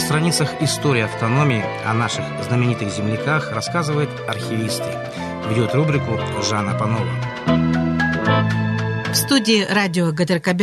страницах истории автономии о наших знаменитых земляках рассказывает архивисты. Ведет рубрику Жанна Панова. В студии радио ГТРК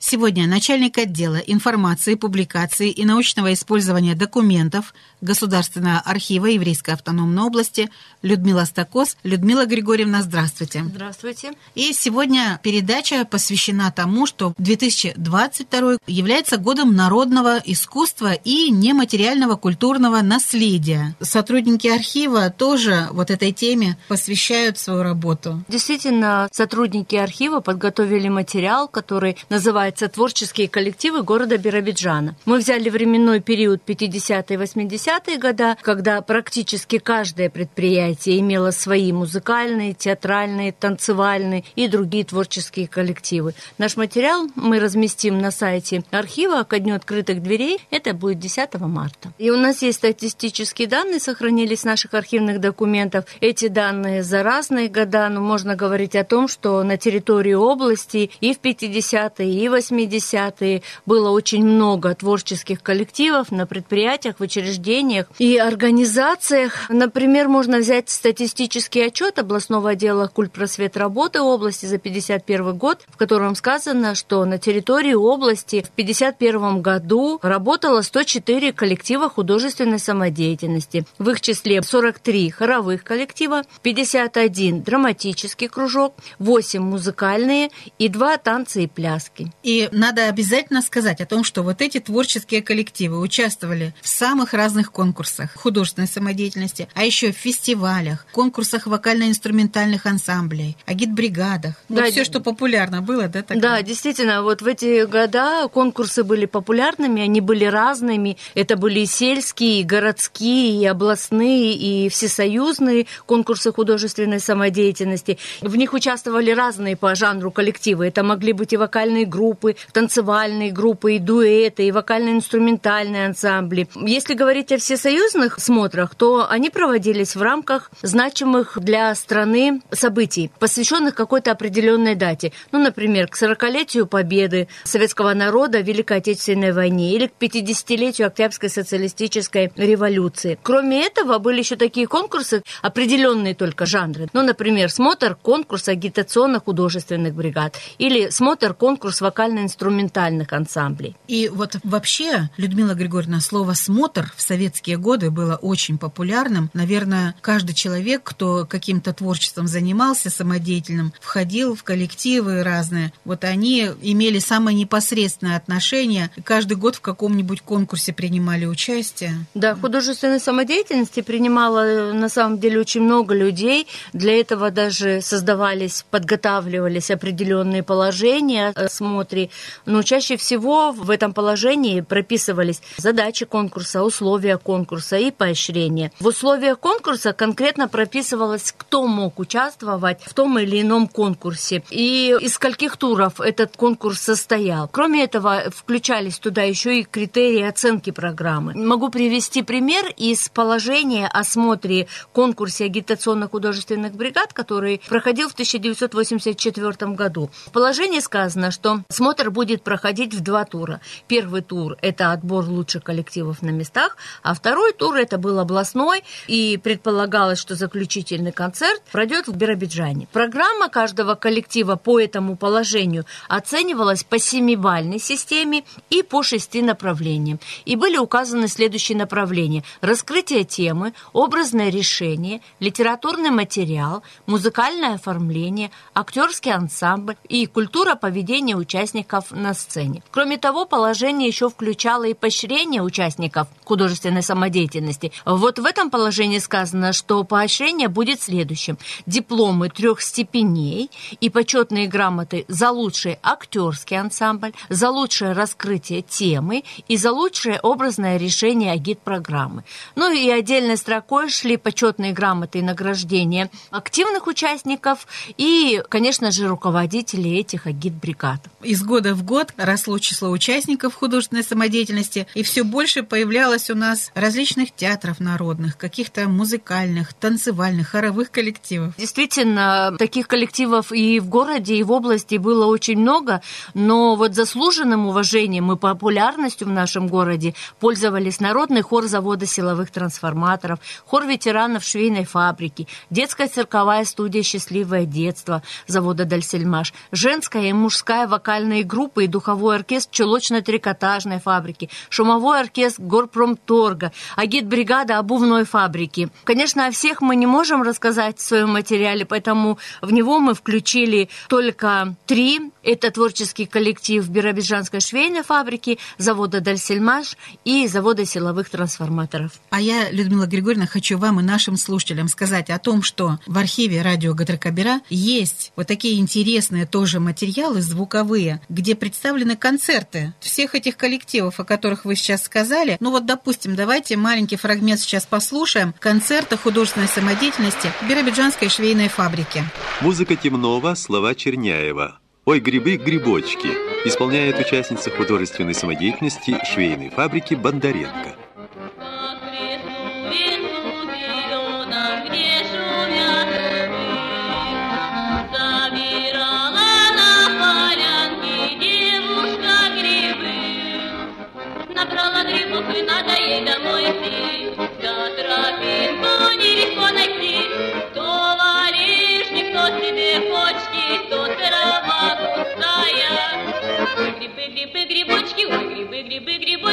сегодня начальник отдела информации, публикации и научного использования документов Государственного архива Еврейской автономной области Людмила Стакос. Людмила Григорьевна, здравствуйте. Здравствуйте. И сегодня передача посвящена тому, что 2022 является годом народного искусства и нематериального культурного наследия. Сотрудники архива тоже вот этой теме посвящают свою работу. Действительно, сотрудники архива подготовили подготовили материал, который называется «Творческие коллективы города Биробиджана». Мы взяли временной период 50-е 80-е годы, когда практически каждое предприятие имело свои музыкальные, театральные, танцевальные и другие творческие коллективы. Наш материал мы разместим на сайте архива ко дню открытых дверей. Это будет 10 марта. И у нас есть статистические данные, сохранились в наших архивных документов. Эти данные за разные года, но можно говорить о том, что на территории области и в 50-е, и 80-е было очень много творческих коллективов на предприятиях, в учреждениях и организациях. Например, можно взять статистический отчет областного отдела культпросвет работы области за 51 год, в котором сказано, что на территории области в 51 году работало 104 коллектива художественной самодеятельности. В их числе 43 хоровых коллектива, 51 драматический кружок, 8 музыкальные и два танца и пляски. И надо обязательно сказать о том, что вот эти творческие коллективы участвовали в самых разных конкурсах художественной самодеятельности, а еще в фестивалях, конкурсах вокально-инструментальных ансамблей, агитбригадах. Вот да, все, что популярно было, да? Тогда? Да, действительно, вот в эти года конкурсы были популярными, они были разными. Это были и сельские, и городские, и областные, и всесоюзные конкурсы художественной самодеятельности. В них участвовали разные по жанру коллективы. Это могли быть и вокальные группы, танцевальные группы, и дуэты, и вокально-инструментальные ансамбли. Если говорить о всесоюзных смотрах, то они проводились в рамках значимых для страны событий, посвященных какой-то определенной дате. Ну, например, к 40-летию победы советского народа в Великой Отечественной войне или к 50-летию Октябрьской социалистической революции. Кроме этого, были еще такие конкурсы, определенные только жанры. Ну, например, смотр конкурс агитационно-художественных бригад, или смотр конкурс вокально-инструментальных ансамблей. И вот вообще, Людмила Григорьевна, слово «смотр» в советские годы было очень популярным. Наверное, каждый человек, кто каким-то творчеством занимался, самодеятельным, входил в коллективы разные, вот они имели самое непосредственное отношение, каждый год в каком-нибудь конкурсе принимали участие. Да, художественной самодеятельности принимало на самом деле очень много людей. Для этого даже создавались, подготавливались определенные определенные положения о смотре, но чаще всего в этом положении прописывались задачи конкурса, условия конкурса и поощрения. В условиях конкурса конкретно прописывалось, кто мог участвовать в том или ином конкурсе и из скольких туров этот конкурс состоял. Кроме этого, включались туда еще и критерии оценки программы. Могу привести пример из положения о смотре конкурсе агитационно-художественных бригад, который проходил в 1984 году. В положении сказано, что смотр будет проходить в два тура. Первый тур – это отбор лучших коллективов на местах, а второй тур – это был областной, и предполагалось, что заключительный концерт пройдет в Биробиджане. Программа каждого коллектива по этому положению оценивалась по семибальной системе и по шести направлениям. И были указаны следующие направления. Раскрытие темы, образное решение, литературный материал, музыкальное оформление, актерский ансамбль, ансамбль и культура поведения участников на сцене. Кроме того, положение еще включало и поощрение участников художественной самодеятельности. Вот в этом положении сказано, что поощрение будет следующим. Дипломы трех степеней и почетные грамоты за лучший актерский ансамбль, за лучшее раскрытие темы и за лучшее образное решение агит-программы. Ну и отдельной строкой шли почетные грамоты и награждения активных участников и, конечно же, руководителей руководителей этих агитбригад. Из года в год росло число участников художественной самодеятельности, и все больше появлялось у нас различных театров народных, каких-то музыкальных, танцевальных, хоровых коллективов. Действительно, таких коллективов и в городе, и в области было очень много, но вот заслуженным уважением и популярностью в нашем городе пользовались народный хор завода силовых трансформаторов, хор ветеранов швейной фабрики, детская цирковая студия «Счастливое детство» завода «Дальсельмаш», женская и мужская вокальные группы и духовой оркестр чулочно-трикотажной фабрики, шумовой оркестр горпромторга, агитбригада обувной фабрики. Конечно, о всех мы не можем рассказать в своем материале, поэтому в него мы включили только три. Это творческий коллектив Биробиджанской швейной фабрики, завода «Дальсельмаш» и завода силовых трансформаторов. А я, Людмила Григорьевна, хочу вам и нашим слушателям сказать о том, что в архиве радио Гадракабера есть вот такие интересные тоже материалы звуковые, где представлены концерты всех этих коллективов, о которых вы сейчас сказали. Ну вот, допустим, давайте маленький фрагмент сейчас послушаем концерта художественной самодеятельности Биробиджанской швейной фабрики. Музыка Темнова, слова Черняева. «Ой, грибы, грибочки» исполняет участница художественной самодеятельности швейной фабрики Бондаренко.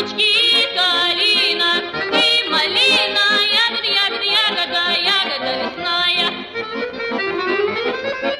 Грибы,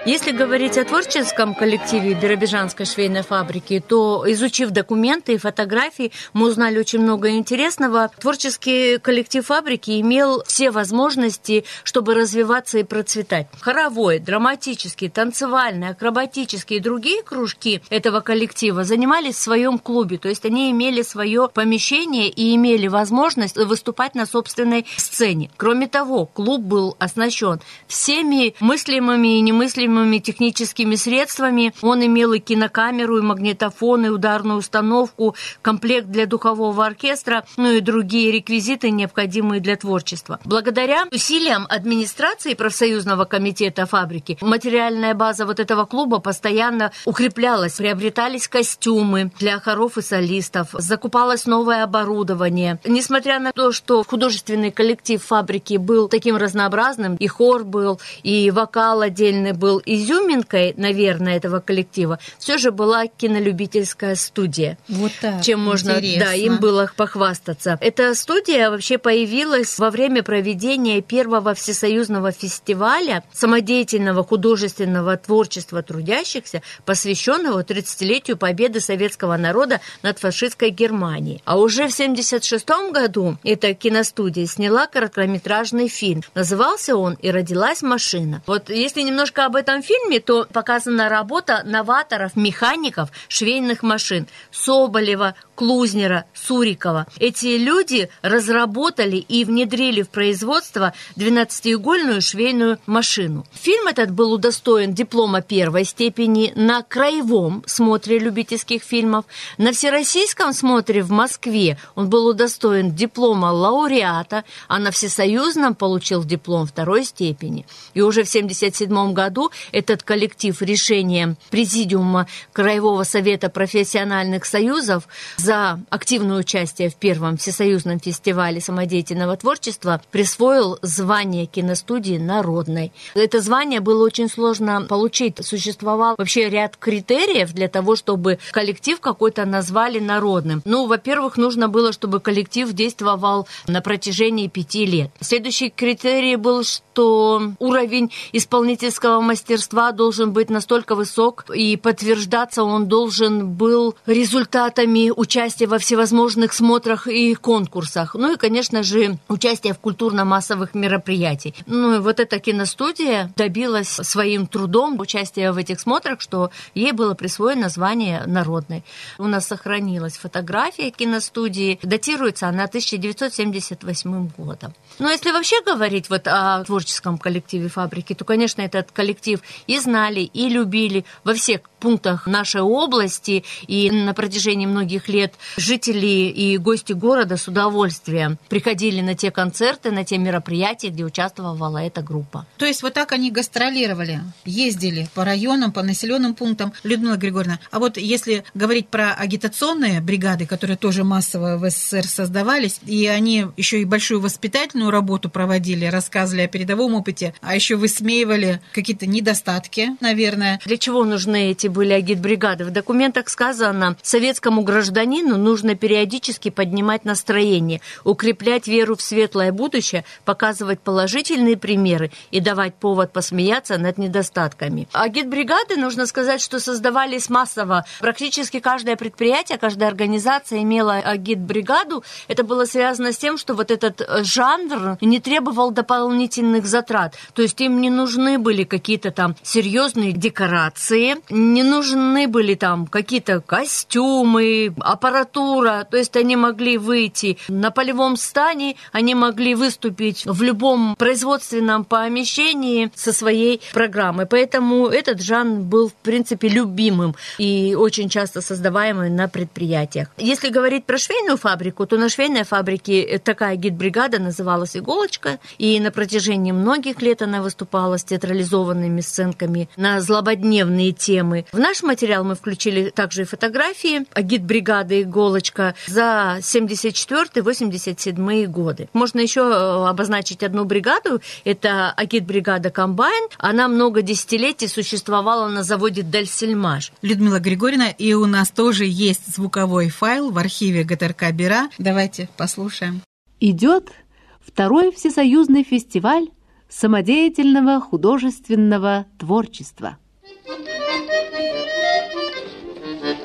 Если говорить о творческом коллективе Биробиджанской швейной фабрики, то, изучив документы и фотографии, мы узнали очень много интересного. Творческий коллектив фабрики имел все возможности, чтобы развиваться и процветать. Хоровой, драматический, танцевальный, акробатический и другие кружки этого коллектива занимались в своем клубе, то есть они имели свое помещение и имели возможность выступать на собственной сцене. Кроме того, клуб был оснащен всеми мыслимыми и немыслимыми необходимыми техническими средствами. Он имел и кинокамеру, и магнитофон, и ударную установку, комплект для духового оркестра, ну и другие реквизиты, необходимые для творчества. Благодаря усилиям администрации профсоюзного комитета фабрики материальная база вот этого клуба постоянно укреплялась, приобретались костюмы для хоров и солистов, закупалось новое оборудование. Несмотря на то, что художественный коллектив фабрики был таким разнообразным, и хор был, и вокал отдельный был, изюминкой, наверное, этого коллектива все же была кинолюбительская студия. Вот так. Чем можно, Интересно. да, им было похвастаться. Эта студия вообще появилась во время проведения первого всесоюзного фестиваля самодеятельного художественного творчества трудящихся, посвященного 30-летию победы советского народа над фашистской Германией. А уже в 1976 году эта киностудия сняла короткометражный фильм. Назывался он «И родилась машина». Вот если немножко об этом фильме, то показана работа новаторов, механиков швейных машин. Соболева, Клузнера, Сурикова. Эти люди разработали и внедрили в производство 12-игольную швейную машину. Фильм этот был удостоен диплома первой степени на краевом смотре любительских фильмов. На всероссийском смотре в Москве он был удостоен диплома лауреата, а на всесоюзном получил диплом второй степени. И уже в 1977 году этот коллектив решением Президиума Краевого совета профессиональных союзов за активное участие в первом всесоюзном фестивале самодеятельного творчества присвоил звание киностудии народной. Это звание было очень сложно получить. Существовал вообще ряд критериев для того, чтобы коллектив какой-то назвали народным. Ну, во-первых, нужно было, чтобы коллектив действовал на протяжении пяти лет. Следующий критерий был, что уровень исполнительского мастерства должен быть настолько высок, и подтверждаться он должен был результатами участия участие во всевозможных смотрах и конкурсах. Ну и, конечно же, участие в культурно-массовых мероприятиях. Ну и вот эта киностудия добилась своим трудом участия в этих смотрах, что ей было присвоено звание народной. У нас сохранилась фотография киностудии, датируется она 1978 годом. Но если вообще говорить вот о творческом коллективе фабрики, то, конечно, этот коллектив и знали, и любили во всех пунктах нашей области, и на протяжении многих лет жители и гости города с удовольствием приходили на те концерты, на те мероприятия, где участвовала эта группа. То есть вот так они гастролировали, ездили по районам, по населенным пунктам. Людмила Григорьевна, а вот если говорить про агитационные бригады, которые тоже массово в СССР создавались, и они еще и большую воспитательную работу проводили, рассказывали о передовом опыте, а еще высмеивали какие-то недостатки, наверное. Для чего нужны эти были агитбригады. В документах сказано, советскому гражданину нужно периодически поднимать настроение, укреплять веру в светлое будущее, показывать положительные примеры и давать повод посмеяться над недостатками. Агитбригады, нужно сказать, что создавались массово. Практически каждое предприятие, каждая организация имела агитбригаду. Это было связано с тем, что вот этот жанр не требовал дополнительных затрат. То есть им не нужны были какие-то там серьезные декорации, не не нужны были там какие-то костюмы, аппаратура, то есть они могли выйти на полевом стане, они могли выступить в любом производственном помещении со своей программой. Поэтому этот жанр был, в принципе, любимым и очень часто создаваемым на предприятиях. Если говорить про швейную фабрику, то на швейной фабрике такая гид-бригада называлась «Иголочка», и на протяжении многих лет она выступала с театрализованными сценками на злободневные темы. В наш материал мы включили также и фотографии агитбригады «Иголочка» за 74-87 годы. Можно еще э, обозначить одну бригаду. Это агитбригада «Комбайн». Она много десятилетий существовала на заводе «Дальсельмаш». Людмила Григорьевна, и у нас тоже есть звуковой файл в архиве ГТРК «Бера». Давайте послушаем. Идет второй всесоюзный фестиваль самодеятельного художественного творчества.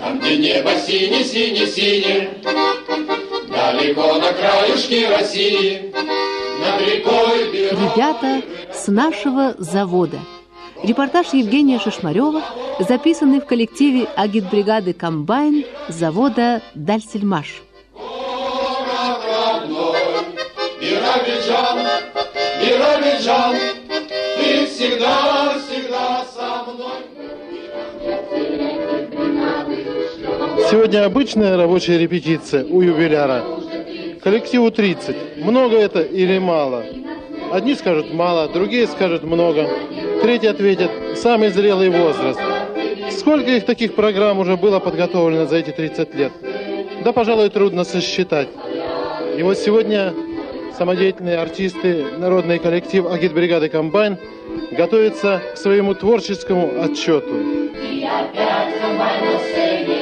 Там, где небо сине-сине-сине, Далеко на краюшке России, Над рекой Ребята с нашего завода. Репортаж Евгения Шишмарева, записанный в коллективе агитбригады «Комбайн» завода «Дальсельмаш». Биробиджан, Биробиджан, Ты всегда, всегда со мной. Сегодня обычная рабочая репетиция у юбиляра. Коллективу 30. Много это или мало? Одни скажут мало, другие скажут много. Третьи ответят самый зрелый возраст. Сколько их таких программ уже было подготовлено за эти 30 лет? Да, пожалуй, трудно сосчитать. И вот сегодня самодеятельные артисты, народный коллектив агитбригады «Комбайн» готовятся к своему творческому отчету. И опять комбайн на сцене,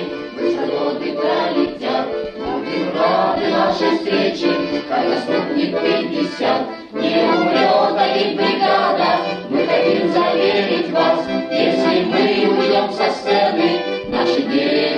рады нашей встрече, когда стукнет пятьдесят. Не умрет агитбригада, мы хотим заверить вас, если мы уйдем со сцены, наши дети.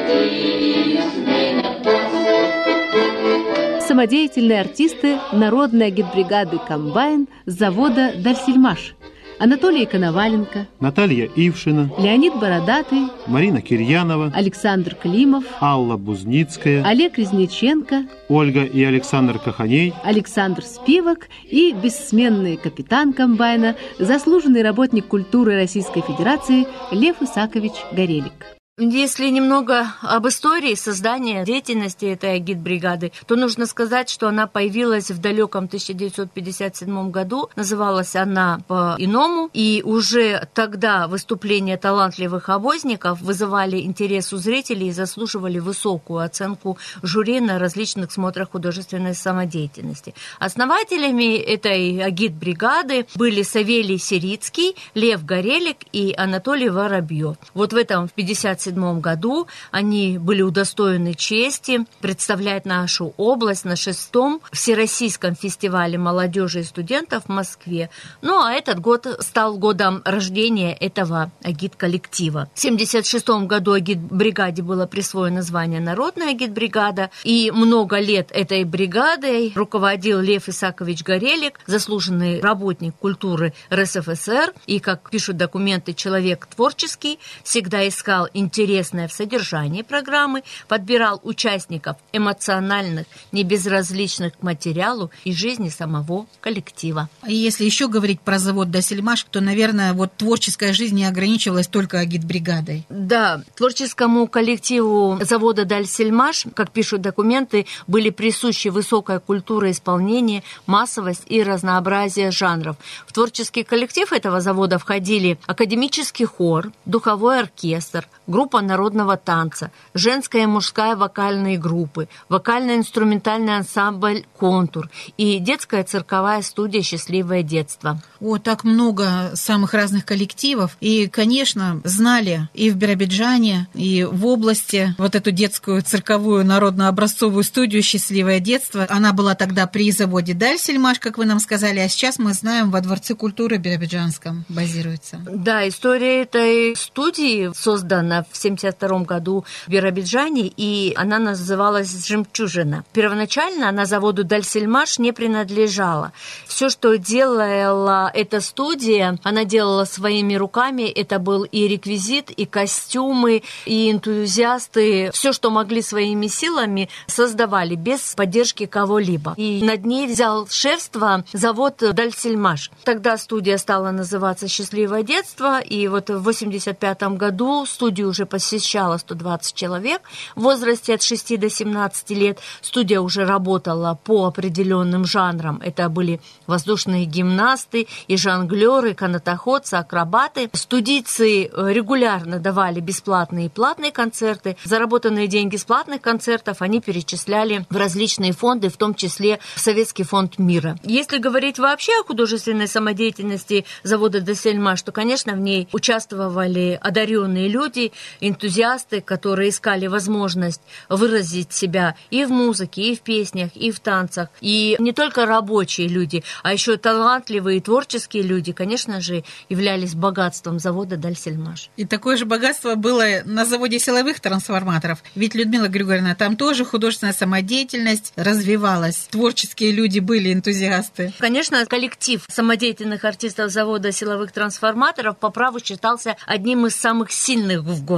Самодеятельные артисты народной агитбригады «Комбайн» завода «Дальсельмаш». Анатолий Коноваленко, Наталья Ившина, Леонид Бородатый, Марина Кирьянова, Александр Климов, Алла Бузницкая, Олег Резниченко, Ольга и Александр Каханей, Александр Спивак и бессменный капитан комбайна, заслуженный работник культуры Российской Федерации Лев Исакович Горелик. Если немного об истории создания деятельности этой агитбригады, то нужно сказать, что она появилась в далеком 1957 году. Называлась она по-иному. И уже тогда выступления талантливых обозников вызывали интерес у зрителей и заслуживали высокую оценку жюри на различных смотрах художественной самодеятельности. Основателями этой агитбригады были Савелий Сирицкий, Лев Горелик и Анатолий Воробьев. Вот в этом в 57 1957 году они были удостоены чести представлять нашу область на шестом Всероссийском фестивале молодежи и студентов в Москве. Ну, а этот год стал годом рождения этого агит-коллектива. В 1976 году агит-бригаде было присвоено звание «Народная агит-бригада», и много лет этой бригадой руководил Лев Исакович Горелик, заслуженный работник культуры РСФСР, и, как пишут документы, человек творческий, всегда искал интересное в содержании программы, подбирал участников эмоциональных, небезразличных к материалу и жизни самого коллектива. И если еще говорить про завод Досельмаш, то, наверное, вот творческая жизнь не ограничивалась только агитбригадой. Да, творческому коллективу завода Дальсельмаш, как пишут документы, были присущи высокая культура исполнения, массовость и разнообразие жанров. В творческий коллектив этого завода входили академический хор, духовой оркестр, группа народного танца, женская и мужская вокальные группы, вокально-инструментальный ансамбль «Контур» и детская цирковая студия «Счастливое детство». О, так много самых разных коллективов. И, конечно, знали и в Биробиджане, и в области вот эту детскую цирковую народно-образцовую студию «Счастливое детство». Она была тогда при заводе «Дальсельмаш», как вы нам сказали, а сейчас мы знаем, во Дворце культуры Биробиджанском базируется. Да, история этой студии создана в 1972 году в Биробиджане, и она называлась «Жемчужина». Первоначально она заводу «Дальсельмаш» не принадлежала. Все, что делала эта студия, она делала своими руками. Это был и реквизит, и костюмы, и энтузиасты. Все, что могли своими силами, создавали без поддержки кого-либо. И над ней взял шефство завод «Дальсельмаш». Тогда студия стала называться «Счастливое детство», и вот в 1985 году студию уже посещало 120 человек в возрасте от 6 до 17 лет. Студия уже работала по определенным жанрам. Это были воздушные гимнасты и жонглеры, канатоходцы, акробаты. Студийцы регулярно давали бесплатные и платные концерты. Заработанные деньги с платных концертов они перечисляли в различные фонды, в том числе в Советский фонд мира. Если говорить вообще о художественной самодеятельности завода Десельма, что, конечно, в ней участвовали одаренные люди, энтузиасты, которые искали возможность выразить себя и в музыке, и в песнях, и в танцах. И не только рабочие люди, а еще талантливые творческие люди, конечно же, являлись богатством завода Дальсельмаш. И такое же богатство было на заводе силовых трансформаторов. Ведь, Людмила Григорьевна, там тоже художественная самодеятельность развивалась. Творческие люди были энтузиасты. Конечно, коллектив самодеятельных артистов завода силовых трансформаторов по праву считался одним из самых сильных в городе.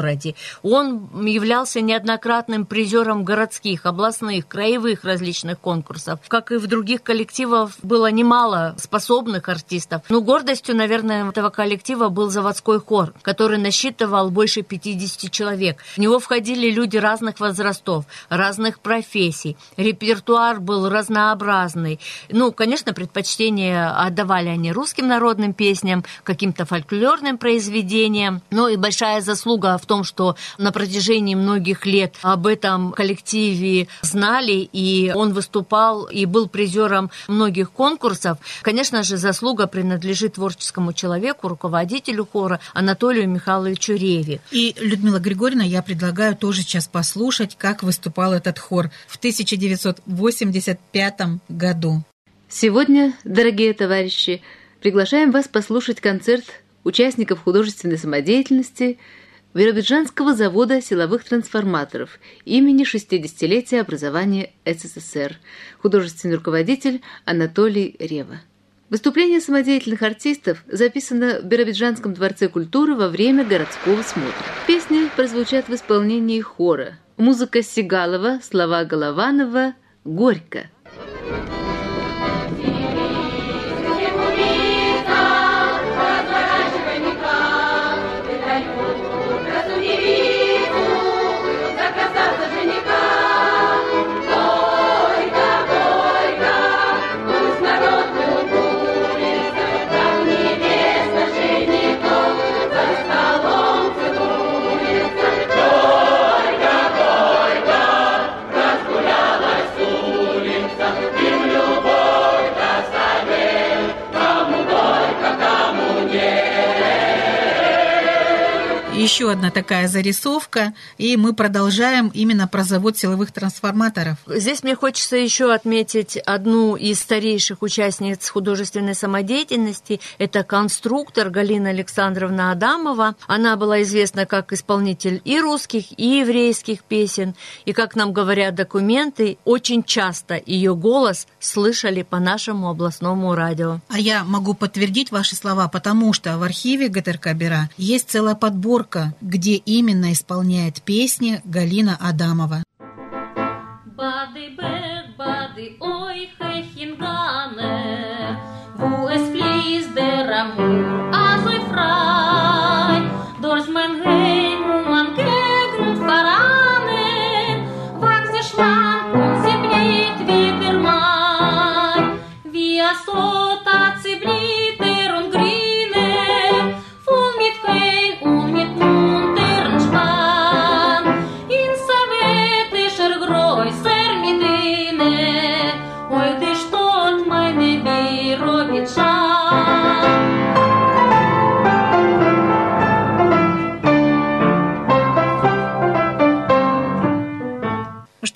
Он являлся неоднократным призером городских, областных, краевых различных конкурсов. Как и в других коллективах было немало способных артистов. Но гордостью, наверное, этого коллектива был заводской хор, который насчитывал больше 50 человек. В него входили люди разных возрастов, разных профессий. Репертуар был разнообразный. Ну, конечно, предпочтение отдавали они русским народным песням, каким-то фольклорным произведениям. Но и большая заслуга в том, что на протяжении многих лет об этом коллективе знали, и он выступал и был призером многих конкурсов. Конечно же, заслуга принадлежит творческому человеку, руководителю хора Анатолию Михайловичу Реви. И, Людмила Григорьевна, я предлагаю тоже сейчас послушать, как выступал этот хор в 1985 году. Сегодня, дорогие товарищи, приглашаем вас послушать концерт участников художественной самодеятельности Биробиджанского завода силовых трансформаторов имени 60-летия образования СССР, художественный руководитель Анатолий Рева. Выступление самодеятельных артистов записано в Биробиджанском дворце культуры во время городского смотра. Песни прозвучат в исполнении хора. Музыка Сигалова, слова Голованова «Горько». Еще одна такая зарисовка, и мы продолжаем именно про завод силовых трансформаторов. Здесь мне хочется еще отметить одну из старейших участниц художественной самодеятельности. Это конструктор Галина Александровна Адамова. Она была известна как исполнитель и русских, и еврейских песен. И, как нам говорят документы, очень часто ее голос слышали по нашему областному радио. А я могу подтвердить ваши слова, потому что в архиве ГТРК Бера есть целая подборка, где именно исполняет песни Галина Адамова. Badi beg, badi oi hechingane, wo es fließt der Amur, also frei, durch mein Heim und mein Gegend voranen, wachs sie schlank und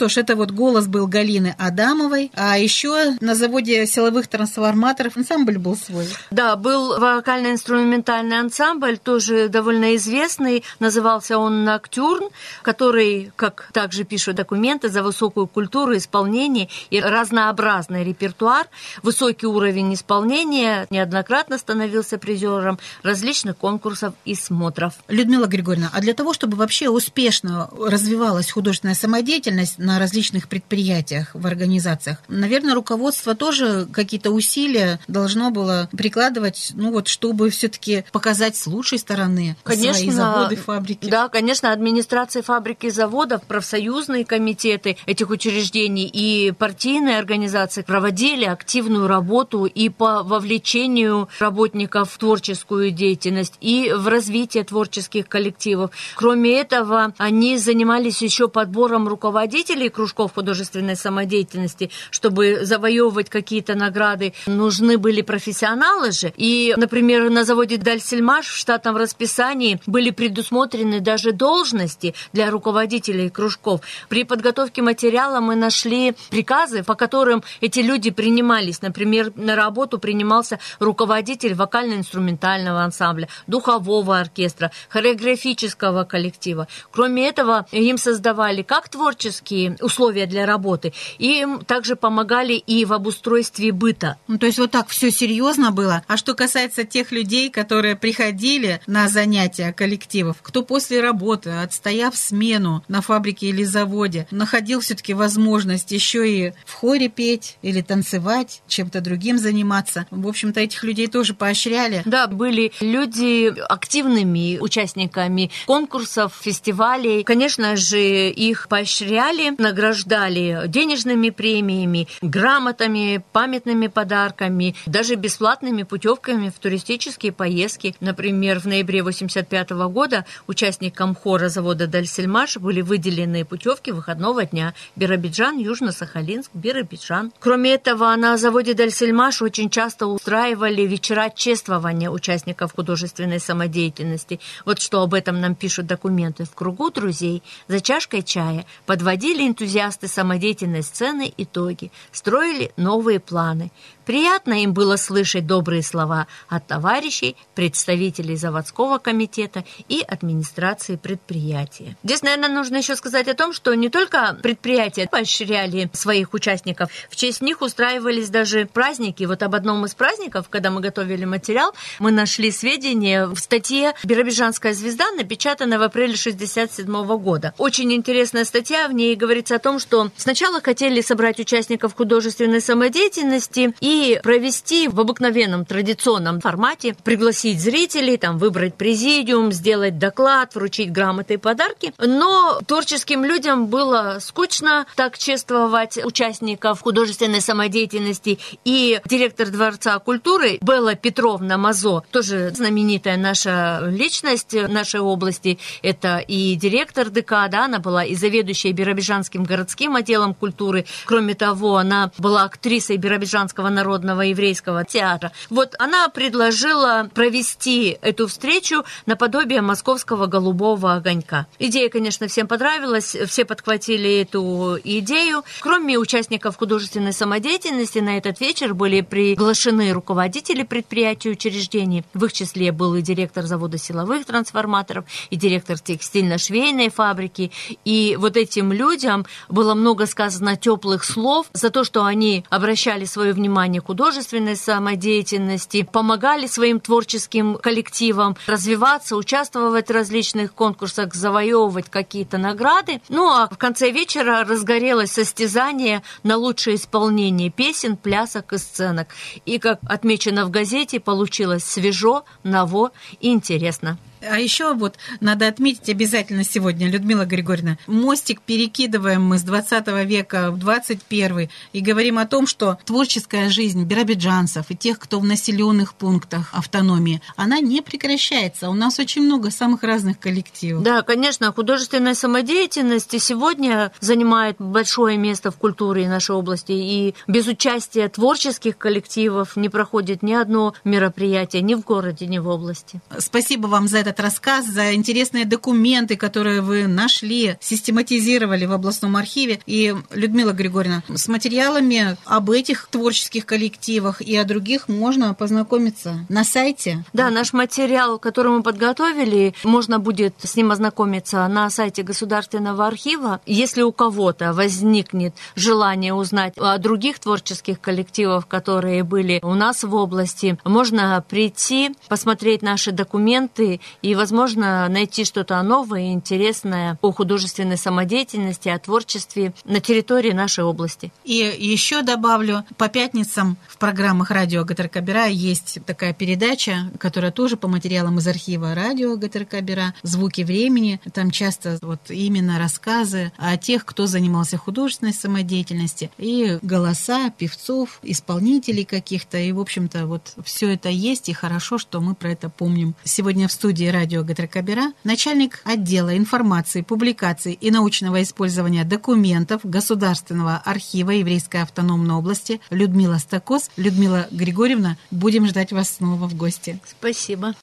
Что ж, это вот голос был Галины Адамовой, а еще на заводе силовых трансформаторов ансамбль был свой. Да, был вокально-инструментальный ансамбль, тоже довольно известный, назывался он «Ноктюрн», который, как также пишут документы, за высокую культуру исполнения и разнообразный репертуар, высокий уровень исполнения, неоднократно становился призером различных конкурсов и смотров. Людмила Григорьевна, а для того, чтобы вообще успешно развивалась художественная самодеятельность на различных предприятиях, в организациях, наверное, руководство тоже какие-то усилия должно было прикладывать, ну вот, чтобы все-таки показать с лучшей стороны свои заводы, фабрики. Да, конечно, администрации фабрики и заводов, профсоюзные комитеты этих учреждений и партийные организации проводили активную работу и по вовлечению работников в творческую деятельность, и в развитие творческих коллективов. Кроме этого, они занимались еще подбором руководителей кружков художественной самодеятельности, чтобы завоевывать какие-то награды. Нужны были профессионалы же. И, например, на заводе Дальсельмаш в штатном расписании были предусмотрены даже должности для руководителей кружков. При подготовке материала мы нашли приказы, по которым эти люди принимались. Например, на работу принимался руководитель вокально-инструментального ансамбля, духового оркестра, хореографического коллектива. Кроме этого, им создавали как творческие условия для работы, и им также помогали и в обустройстве быта. Ну, то есть вот так все серьезно было. А что касается тех людей, которые приходили на занятия коллективов, кто после работы, отстояв смену на фабрике или заводе, находил все-таки возможность еще и в хоре петь или танцевать, чем-то другим заниматься. В общем-то, этих людей тоже поощряли. Да, были люди активными участниками конкурсов, фестивалей. Конечно же, их поощряли, награждали денежными премиями, грамотами, памятными подарками, даже бесплатными путевками в туристические поездки. Например, в ноябре 1985 года участникам хора завода «Дальсельмаш» были выделены путевки выходного дня Биробиджан, Южно-Сахалинск, Биробиджан. Кроме этого, на заводе «Дальсельмаш» очень часто устраивали вечера чествования участников художественной самодеятельности. Вот что об этом нам пишут документы. В кругу друзей за чашкой чая подводили энтузиасты самодеятельной сцены итоги, строили новые планы. Приятно им было слышать добрые слова от товарищей, представителей заводского комитета и администрации предприятия. Здесь, наверное, нужно еще сказать о том, что не только предприятия поощряли своих участников, в честь них устраивались даже праздники. Вот об одном из праздников, когда мы готовили материал, мы нашли сведения в статье «Биробиджанская звезда», напечатанной в апреле 1967 года. Очень интересная статья, в ней говорится о том, что сначала хотели собрать участников художественной самодеятельности и провести в обыкновенном традиционном формате, пригласить зрителей, там, выбрать президиум, сделать доклад, вручить грамоты и подарки. Но творческим людям было скучно так чествовать участников художественной самодеятельности. И директор Дворца культуры Белла Петровна Мазо, тоже знаменитая наша личность нашей области, это и директор ДК, да, она была и заведующая Биробиджанской биробиджанским городским отделом культуры. Кроме того, она была актрисой Биробиджанского народного еврейского театра. Вот она предложила провести эту встречу наподобие московского голубого огонька. Идея, конечно, всем понравилась, все подхватили эту идею. Кроме участников художественной самодеятельности, на этот вечер были приглашены руководители предприятий и учреждений. В их числе был и директор завода силовых трансформаторов, и директор текстильно-швейной фабрики. И вот этим людям было много сказано теплых слов за то, что они обращали свое внимание к художественной самодеятельности, помогали своим творческим коллективам развиваться, участвовать в различных конкурсах, завоевывать какие-то награды. Ну а в конце вечера разгорелось состязание на лучшее исполнение песен, плясок и сценок. И, как отмечено в газете, получилось свежо, ново и интересно. А еще вот надо отметить обязательно сегодня, Людмила Григорьевна, мостик перекидываем мы с 20 века в 21 и говорим о том, что творческая жизнь биробиджанцев и тех, кто в населенных пунктах автономии, она не прекращается. У нас очень много самых разных коллективов. Да, конечно, художественная самодеятельность сегодня занимает большое место в культуре нашей области, и без участия творческих коллективов не проходит ни одно мероприятие ни в городе, ни в области. Спасибо вам за этот рассказ, за интересные документы, которые вы нашли, систематизировали в областном архиве. И, Людмила Григорьевна, с материалами об этих творческих коллективах и о других можно познакомиться на сайте. Да, наш материал, который мы подготовили, можно будет с ним ознакомиться на сайте Государственного архива. Если у кого-то возникнет желание узнать о других творческих коллективах, которые были у нас в области, можно прийти, посмотреть наши документы и, возможно, найти что-то новое и интересное о художественной самодеятельности, о творчестве на территории нашей области. И еще добавлю, по пятницам в программах радио ГТРК Бера есть такая передача, которая тоже по материалам из архива радио ГТРК Бера «Звуки времени». Там часто вот именно рассказы о тех, кто занимался художественной самодеятельностью, и голоса певцов, исполнителей каких-то. И, в общем-то, вот все это есть, и хорошо, что мы про это помним. Сегодня в студии радио ГТРК Бера начальник отдела информации, публикаций и научного использования документов Государственного архива Еврейской автономной области Людмила Стакос. Людмила Григорьевна, будем ждать вас снова в гости. Спасибо.